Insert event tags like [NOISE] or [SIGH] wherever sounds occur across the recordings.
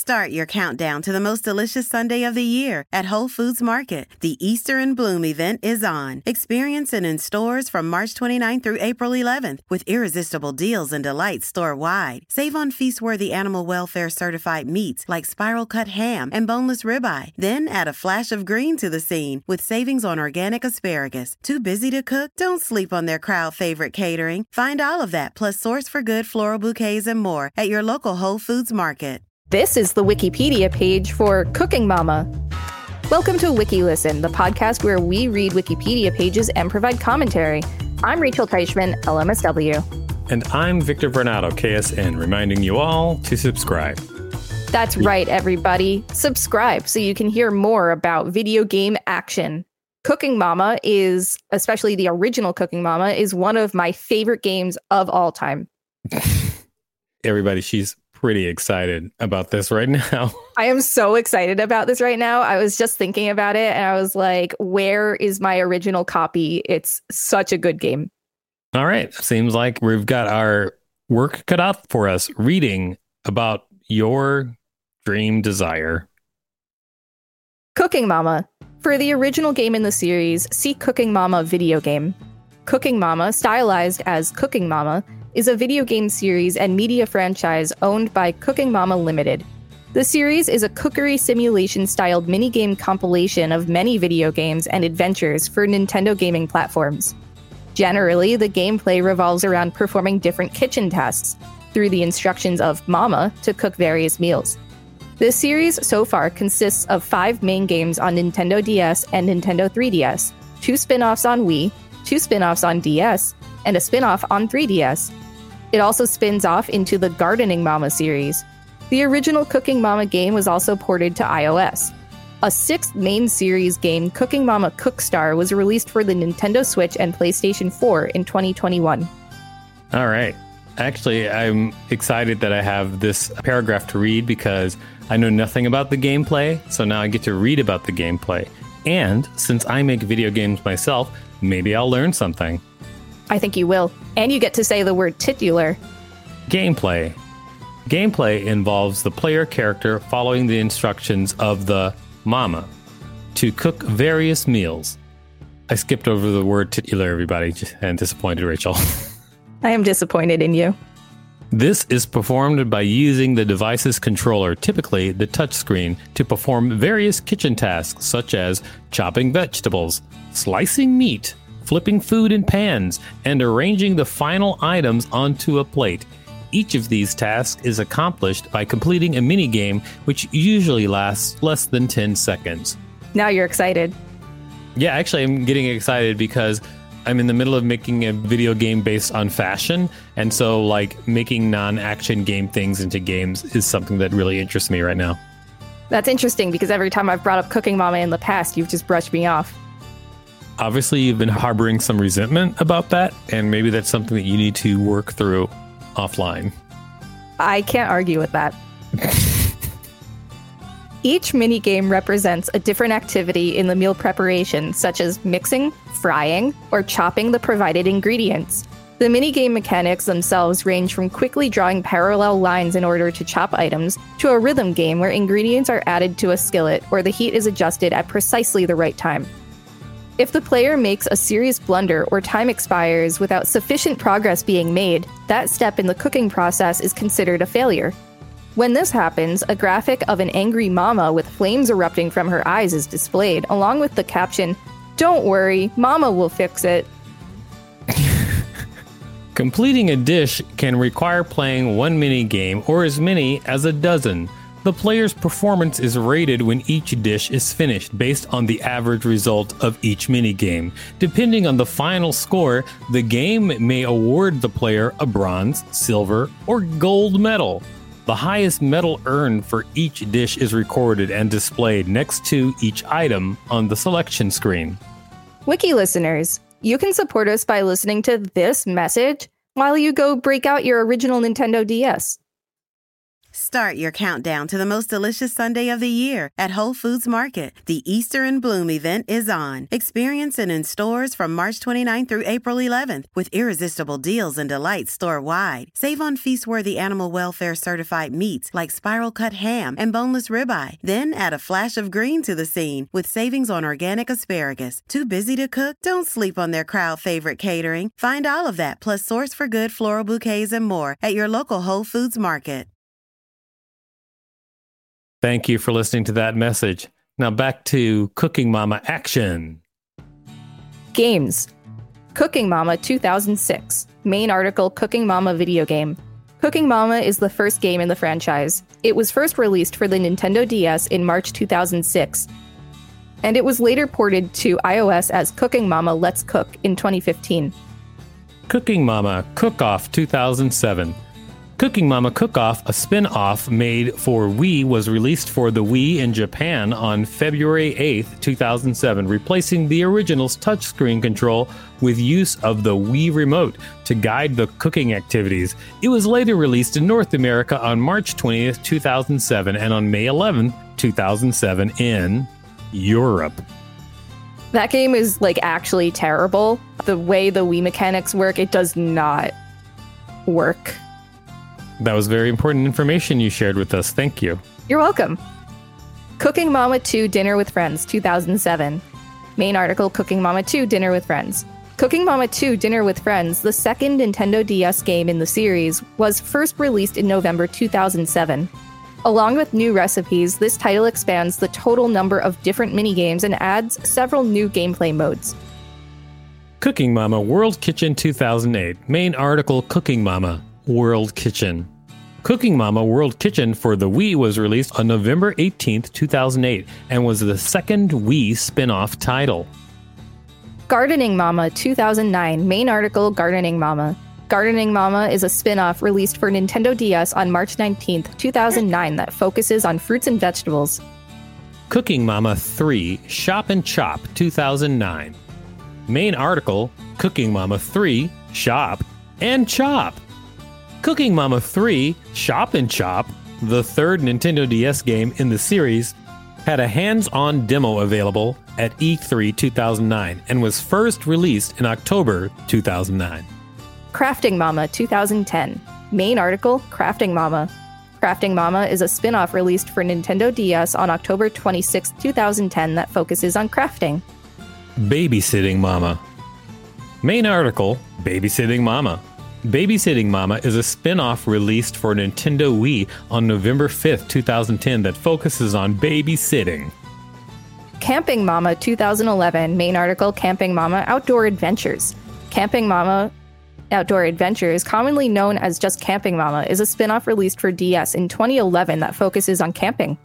Start your countdown to the most delicious Sunday of the year at Whole Foods Market. The Easter in Bloom event is on. Experience it in stores from March 29th through April 11th with irresistible deals and delights store wide. Save on feast worthy animal welfare certified meats like spiral cut ham and boneless ribeye. Then add a flash of green to the scene with savings on organic asparagus. Too busy to cook? Don't sleep on their crowd favorite catering. Find all of that plus source for good floral bouquets and more at your local Whole Foods Market. This is the Wikipedia page for Cooking Mama. Welcome to WikiListen, the podcast where we read Wikipedia pages and provide commentary. I'm Rachel Teichman, LMSW. And I'm Victor Varnado, KSN, reminding you all to subscribe. That's right, everybody. Subscribe so you can hear more about video game action. Cooking Mama is, especially the original Cooking Mama, is one of my favorite games of all time. [LAUGHS] Everybody, she's pretty excited about this right now. [LAUGHS] I am so excited about this right now. I was just thinking about it and I was like, where is my original copy? It's such a good game. All right. Seems like we've got our work cut out for us reading about your dream desire. Cooking Mama. For the original game in the series, see Cooking Mama video game. Cooking Mama, stylized as Cooking Mama, is a video game series and media franchise owned by Cooking Mama Limited. The series is a cookery simulation styled minigame compilation of many video games and adventures for Nintendo gaming platforms. Generally, the gameplay revolves around performing different kitchen tasks through the instructions of Mama to cook various meals. This series so far consists of five main games on Nintendo DS and Nintendo 3DS, two spin offs on Wii, two spin offs on DS, and a spin off on 3DS. It also spins off into the Gardening Mama series. The original Cooking Mama game was also ported to iOS. A sixth main series game, Cooking Mama Cookstar, was released for the Nintendo Switch and PlayStation 4 in 2021. All right. Actually, I'm excited that I have this paragraph to read because I know nothing about the gameplay, so now I get to read about the gameplay. And since I make video games myself, maybe I'll learn something. I think you will. And you get to say the word titular. Gameplay. Gameplay involves the player character following the instructions of the mama to cook various meals. I skipped over the word titular, everybody, and disappointed Rachel. [LAUGHS] I am disappointed in you. This is performed by using the device's controller, typically the touchscreen, to perform various kitchen tasks such as chopping vegetables, slicing meat, flipping food in pans, and arranging the final items onto a plate. Each of these tasks is accomplished by completing a mini game, which usually lasts less than 10 seconds. Now you're excited. Yeah, actually, I'm getting excited because I'm in the middle of making a video game based on fashion. And so, like, making non action game things into games is something that really interests me right now. That's interesting because every time I've brought up Cooking Mama in the past, you've just brushed me off. Obviously, you've been harboring some resentment about that, and maybe that's something that you need to work through offline. I can't argue with that. Each mini game represents a different activity in the meal preparation, such as mixing, frying, or chopping the provided ingredients. The mini game mechanics themselves range from quickly drawing parallel lines in order to chop items to a rhythm game where ingredients are added to a skillet or the heat is adjusted at precisely the right time. If the player makes a serious blunder or time expires without sufficient progress being made, that step in the cooking process is considered a failure. When this happens, a graphic of an angry mama with flames erupting from her eyes is displayed, along with the caption, Don't worry, mama will fix it. Completing a dish can require playing one mini game or as many as a dozen. The player's performance is rated when each dish is finished based on the average result of each minigame. Depending on the final score, the game may award the player a bronze, silver, or gold medal. The highest medal earned for each dish is recorded and displayed next to each item on the selection screen. Wiki listeners, you can support us by listening to this message while you go break out your original Nintendo DS. Start your countdown to the most delicious Sunday of the year at Whole Foods Market. The Easter in Bloom event is on. Experience it in stores from March 29th through April 11th with irresistible deals and delights store wide. Save on feast worthy animal welfare certified meats like spiral cut ham and boneless ribeye. Then add a flash of green to the scene with savings on organic asparagus. Too busy to cook? Don't sleep on their crowd favorite catering. Find all of that plus source for good floral bouquets and more at your local Whole Foods Market. Thank you for listening to that message. Now back to Cooking Mama action. Games Cooking Mama 2006. Main article Cooking Mama video game. Cooking Mama is the first game in the franchise. It was first released for the Nintendo DS in March 2006, and it was later ported to iOS as Cooking Mama Let's Cook in 2015. Cooking Mama Cook Off 2007. Cooking Mama Cook Off, a spin off made for Wii, was released for the Wii in Japan on February 8, 2007, replacing the original's touchscreen control with use of the Wii Remote to guide the cooking activities. It was later released in North America on March 20th, 2007, and on May 11, 2007, in Europe. That game is like actually terrible. The way the Wii mechanics work, it does not work. That was very important information you shared with us. Thank you. You're welcome. Cooking Mama 2 Dinner with Friends 2007. Main article Cooking Mama 2 Dinner with Friends. Cooking Mama 2 Dinner with Friends, the second Nintendo DS game in the series, was first released in November 2007. Along with new recipes, this title expands the total number of different minigames and adds several new gameplay modes. Cooking Mama World Kitchen 2008. Main article Cooking Mama World Kitchen. Cooking Mama World Kitchen for the Wii was released on November 18, 2008, and was the second Wii spin off title. Gardening Mama 2009 main article Gardening Mama. Gardening Mama is a spin off released for Nintendo DS on March 19, 2009, that focuses on fruits and vegetables. Cooking Mama 3 Shop and Chop 2009. Main article Cooking Mama 3 Shop and Chop. Cooking Mama 3 Shop and Chop, the third Nintendo DS game in the series, had a hands on demo available at E3 2009 and was first released in October 2009. Crafting Mama 2010. Main article Crafting Mama. Crafting Mama is a spin off released for Nintendo DS on October 26, 2010, that focuses on crafting. Babysitting Mama. Main article Babysitting Mama. Babysitting Mama is a spin off released for Nintendo Wii on November 5th, 2010, that focuses on babysitting. Camping Mama 2011, main article Camping Mama Outdoor Adventures. Camping Mama Outdoor Adventures, commonly known as just Camping Mama, is a spin off released for DS in 2011 that focuses on camping.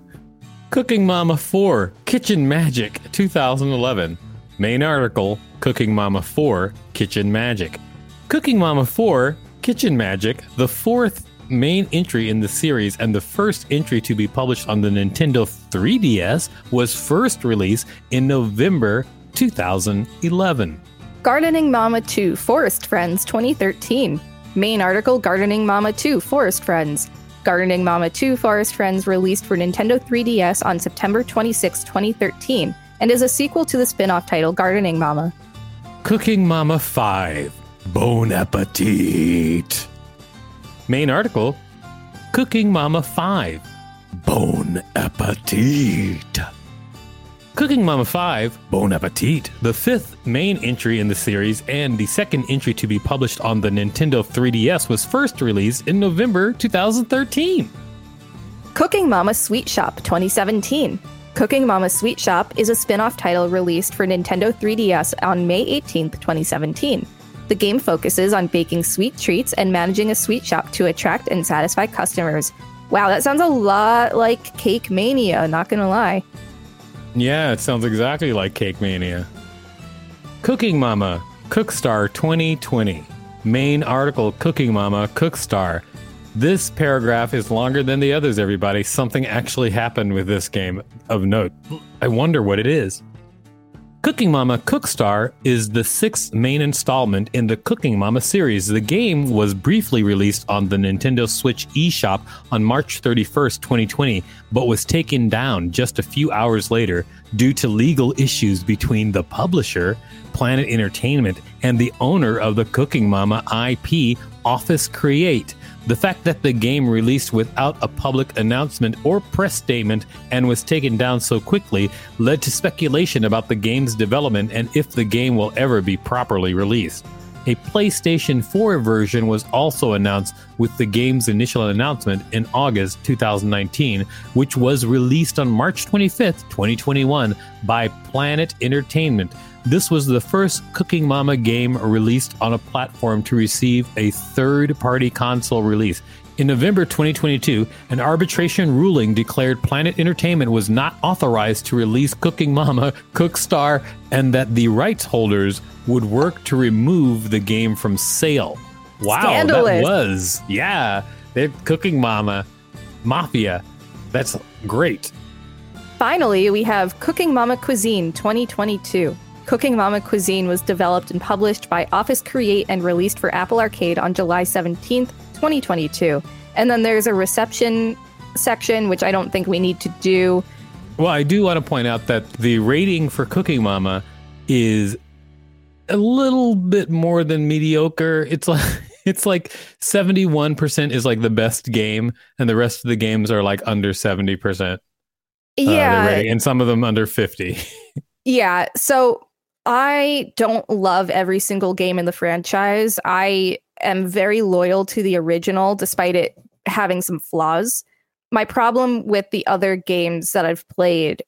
[LAUGHS] Cooking Mama 4 Kitchen Magic 2011. Main article Cooking Mama 4 Kitchen Magic. Cooking Mama 4 Kitchen Magic, the fourth main entry in the series and the first entry to be published on the Nintendo 3DS, was first released in November 2011. Gardening Mama 2 Forest Friends 2013. Main article Gardening Mama 2 Forest Friends. Gardening Mama 2 Forest Friends released for Nintendo 3DS on September 26, 2013, and is a sequel to the spin off title Gardening Mama. Cooking Mama 5 Bon Appetit. Main article Cooking Mama 5 Bon Appetit. Cooking Mama 5 Bon Appetit, the fifth main entry in the series and the second entry to be published on the Nintendo 3DS, was first released in November 2013. Cooking Mama Sweet Shop 2017. Cooking Mama Sweet Shop is a spin off title released for Nintendo 3DS on May 18, 2017. The game focuses on baking sweet treats and managing a sweet shop to attract and satisfy customers. Wow, that sounds a lot like Cake Mania, not gonna lie. Yeah, it sounds exactly like Cake Mania. Cooking Mama, Cookstar 2020. Main article Cooking Mama, Cookstar. This paragraph is longer than the others, everybody. Something actually happened with this game of note. I wonder what it is. Cooking Mama Cookstar is the sixth main installment in the Cooking Mama series. The game was briefly released on the Nintendo Switch eShop on March 31st, 2020, but was taken down just a few hours later due to legal issues between the publisher, Planet Entertainment, and the owner of the Cooking Mama IP, Office Create. The fact that the game released without a public announcement or press statement and was taken down so quickly led to speculation about the game's development and if the game will ever be properly released. A PlayStation 4 version was also announced with the game's initial announcement in August 2019, which was released on March 25, 2021 by Planet Entertainment. This was the first Cooking Mama game released on a platform to receive a third party console release. In November 2022, an arbitration ruling declared Planet Entertainment was not authorized to release Cooking Mama, Cookstar, and that the rights holders would work to remove the game from sale. Wow, Scandalous. that was. Yeah, they're Cooking Mama, Mafia. That's great. Finally, we have Cooking Mama Cuisine 2022. Cooking Mama Cuisine was developed and published by Office Create and released for Apple Arcade on July 17th, 2022. And then there's a reception section, which I don't think we need to do. Well, I do want to point out that the rating for Cooking Mama is a little bit more than mediocre. It's like [LAUGHS] it's like 71% is like the best game and the rest of the games are like under 70%. uh, Yeah. and some of them under 50. [LAUGHS] Yeah. So I don't love every single game in the franchise. I am very loyal to the original, despite it having some flaws. My problem with the other games that I've played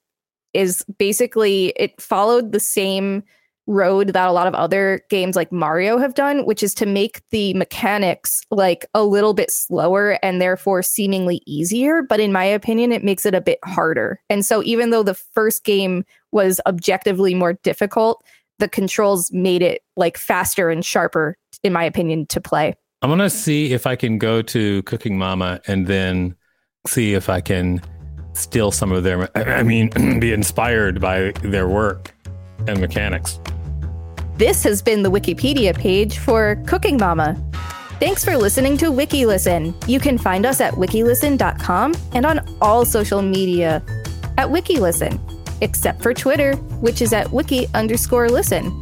is basically it followed the same road that a lot of other games like Mario have done, which is to make the mechanics like a little bit slower and therefore seemingly easier. But in my opinion, it makes it a bit harder. And so even though the first game was objectively more difficult, the controls made it like faster and sharper, in my opinion, to play. I'm going to see if I can go to Cooking Mama and then see if I can steal some of their, I mean, [CLEARS THROAT] be inspired by their work and mechanics. This has been the Wikipedia page for Cooking Mama. Thanks for listening to WikiListen. You can find us at wikilisten.com and on all social media at WikiListen, except for Twitter, which is at wiki underscore listen.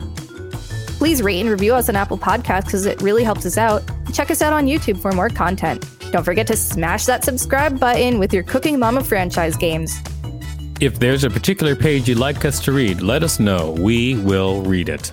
Please rate and review us on Apple Podcasts because it really helps us out. Check us out on YouTube for more content. Don't forget to smash that subscribe button with your Cooking Mama franchise games. If there's a particular page you'd like us to read, let us know. We will read it.